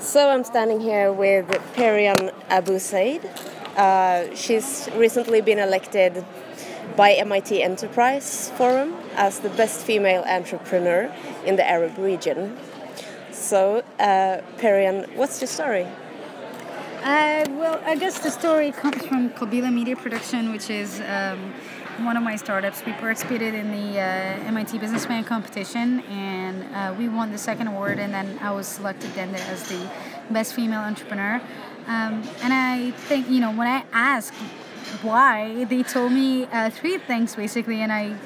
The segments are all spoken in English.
So I'm standing here with Perian Abu Said. Uh, she's recently been elected by MIT Enterprise Forum as the best female entrepreneur in the Arab region. So, uh, Perihan, what's your story? Uh, well, I guess the story comes from Qabila Media Production, which is um, one of my startups. We participated in the uh, MIT Businessman competition, and uh, we won the second award. And then I was selected then as the best female entrepreneur. Um, and I think you know when I asked why, they told me uh, three things basically, and I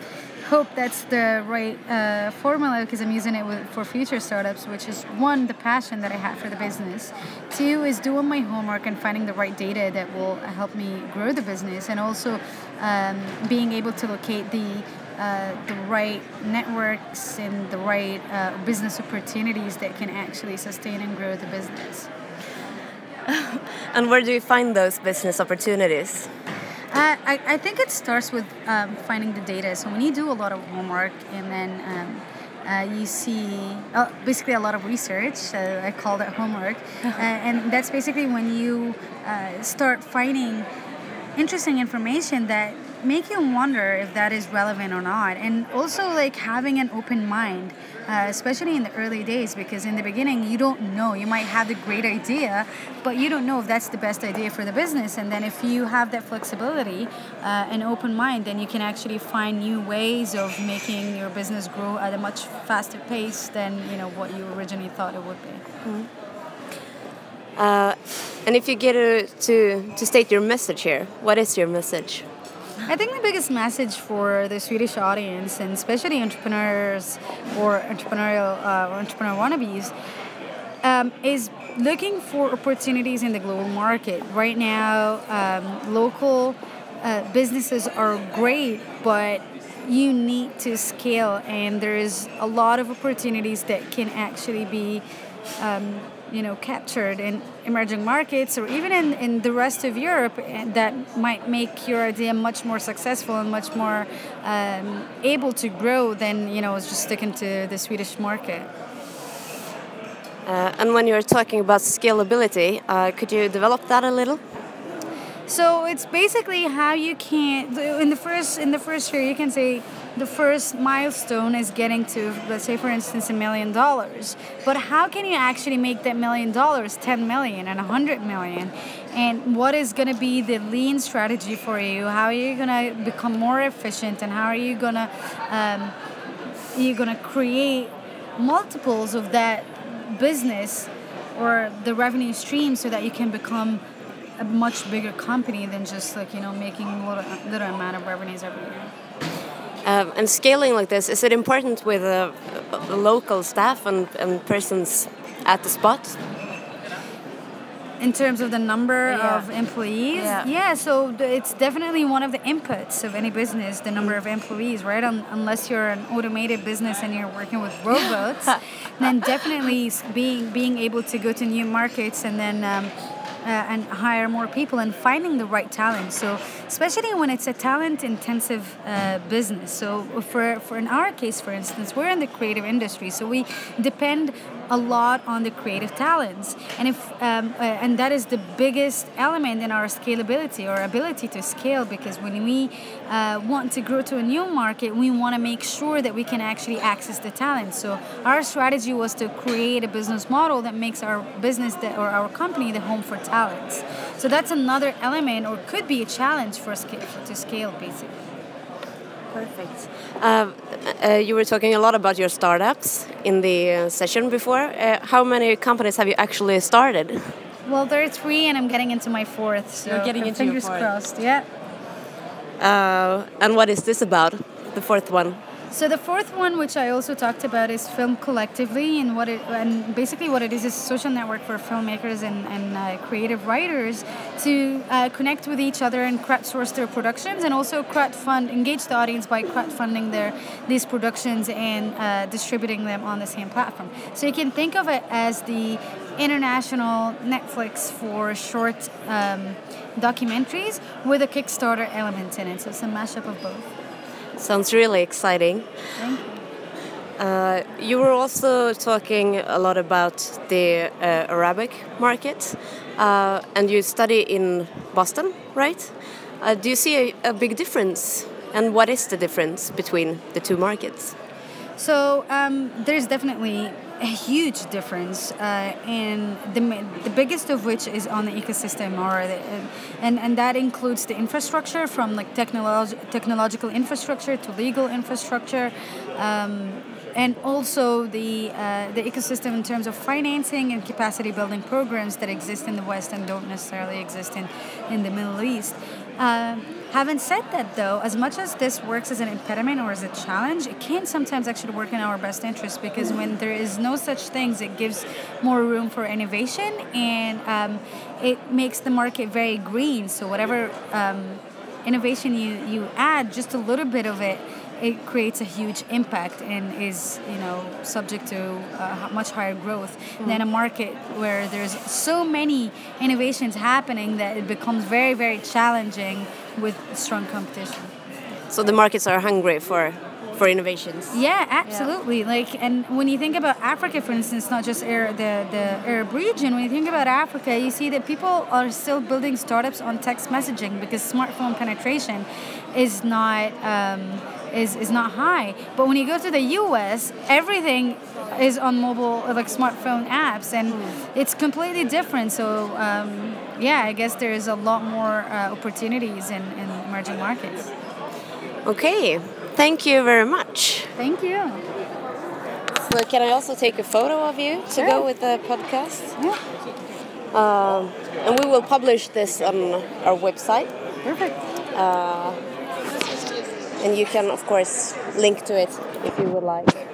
hope that's the right uh, formula because I'm using it with, for future startups, which is one, the passion that I have for the business. Two is doing my homework and finding the right data that will help me grow the business, and also um, being able to locate the uh, the right networks and the right uh, business opportunities that can actually sustain and grow the business. and where do you find those business opportunities? Uh, I, I think it starts with um, finding the data. So when you do a lot of homework and then um, uh, you see uh, basically a lot of research, uh, I call that homework, uh, and that's basically when you uh, start finding interesting information that make you wonder if that is relevant or not. And also like having an open mind uh, especially in the early days because in the beginning you don't know. You might have the great idea but you don't know if that's the best idea for the business. And then if you have that flexibility uh, and open mind then you can actually find new ways of making your business grow at a much faster pace than you know what you originally thought it would be. Mm-hmm. uh, and if you get to, to, to state your message here what is your message I think the biggest message for the Swedish audience, and especially entrepreneurs or entrepreneurial uh, entrepreneur wannabes, um, is looking for opportunities in the global market. Right now, um, local uh, businesses are great, but you need to scale, and there is a lot of opportunities that can actually be um, you know captured in emerging markets or even in, in the rest of Europe eh, that might make your idea much more successful and much more um, able to grow than you know just sticking to the Swedish market. Uh, and when you're talking about scalability, uh, could you develop that a little? So it's basically how you can in the first in the first year you can say the first milestone is getting to, let's say, for instance, a million dollars. But how can you actually make that million dollars 10 million and 100 million? And what is going to be the lean strategy for you? How are you going to become more efficient? And how are you going to um, you're going to create multiples of that business or the revenue stream so that you can become a much bigger company than just like you know making a little little amount of revenues every year. Um, and scaling like this, is it important with uh, local staff and, and persons at the spot? in terms of the number yeah. of employees yeah. yeah so it's definitely one of the inputs of any business the number of employees right um, unless you're an automated business and you're working with robots then definitely being being able to go to new markets and then um, uh, and hire more people and finding the right talent. So especially when it's a talent intensive uh, business. So for, for in our case, for instance, we're in the creative industry, so we depend a lot on the creative talents, and if um, uh, and that is the biggest element in our scalability or ability to scale because when we uh, want to grow to a new market, we want to make sure that we can actually access the talent. So our strategy was to create a business model that makes our business that, or our company the home for talents. So that's another element, or could be a challenge for scale, to scale, basically. Perfect. Uh, uh, you were talking a lot about your startups in the uh, session before. Uh, how many companies have you actually started? Well, there are three, and I'm getting into my fourth. So You're getting into fingers crossed. Yeah. Uh, and what is this about? The fourth one. So the fourth one, which I also talked about, is filmcollective.ly, and what it and basically what it is is a social network for filmmakers and, and uh, creative writers to uh, connect with each other and crowdsource their productions, and also crowdfund engage the audience by crowdfunding their these productions and uh, distributing them on the same platform. So you can think of it as the international Netflix for short um, documentaries with a Kickstarter element in it. So it's a mashup of both. Sounds really exciting. Thank you. Uh, you were also talking a lot about the uh, Arabic market, uh, and you study in Boston, right? Uh, do you see a, a, big difference? And what is the difference between the two markets? So um, there's definitely a huge difference, uh, and the, the biggest of which is on the ecosystem, or the, and and that includes the infrastructure from like technolog- technological infrastructure to legal infrastructure. Um, and also the uh, the ecosystem in terms of financing and capacity building programs that exist in the West and don't necessarily exist in, in the Middle East. Uh, having said that, though, as much as this works as an impediment or as a challenge, it can sometimes actually work in our best interest because when there is no such things, it gives more room for innovation and um, it makes the market very green. So whatever um, innovation you, you add, just a little bit of it it creates a huge impact and is you know subject to uh, much higher growth mm. than a market where there's so many innovations happening that it becomes very very challenging with strong competition so the markets are hungry for for innovations yeah absolutely yeah. like and when you think about africa for instance not just air, the, the arab region when you think about africa you see that people are still building startups on text messaging because smartphone penetration is not um, is, is not high. But when you go to the US, everything is on mobile, like smartphone apps, and mm. it's completely different. So, um, yeah, I guess there is a lot more uh, opportunities in, in emerging markets. Okay, thank you very much. Thank you. So, can I also take a photo of you to sure. go with the podcast? Yeah. Um, and we will publish this on our website. Perfect. Uh, and you can of course link to it if you would like.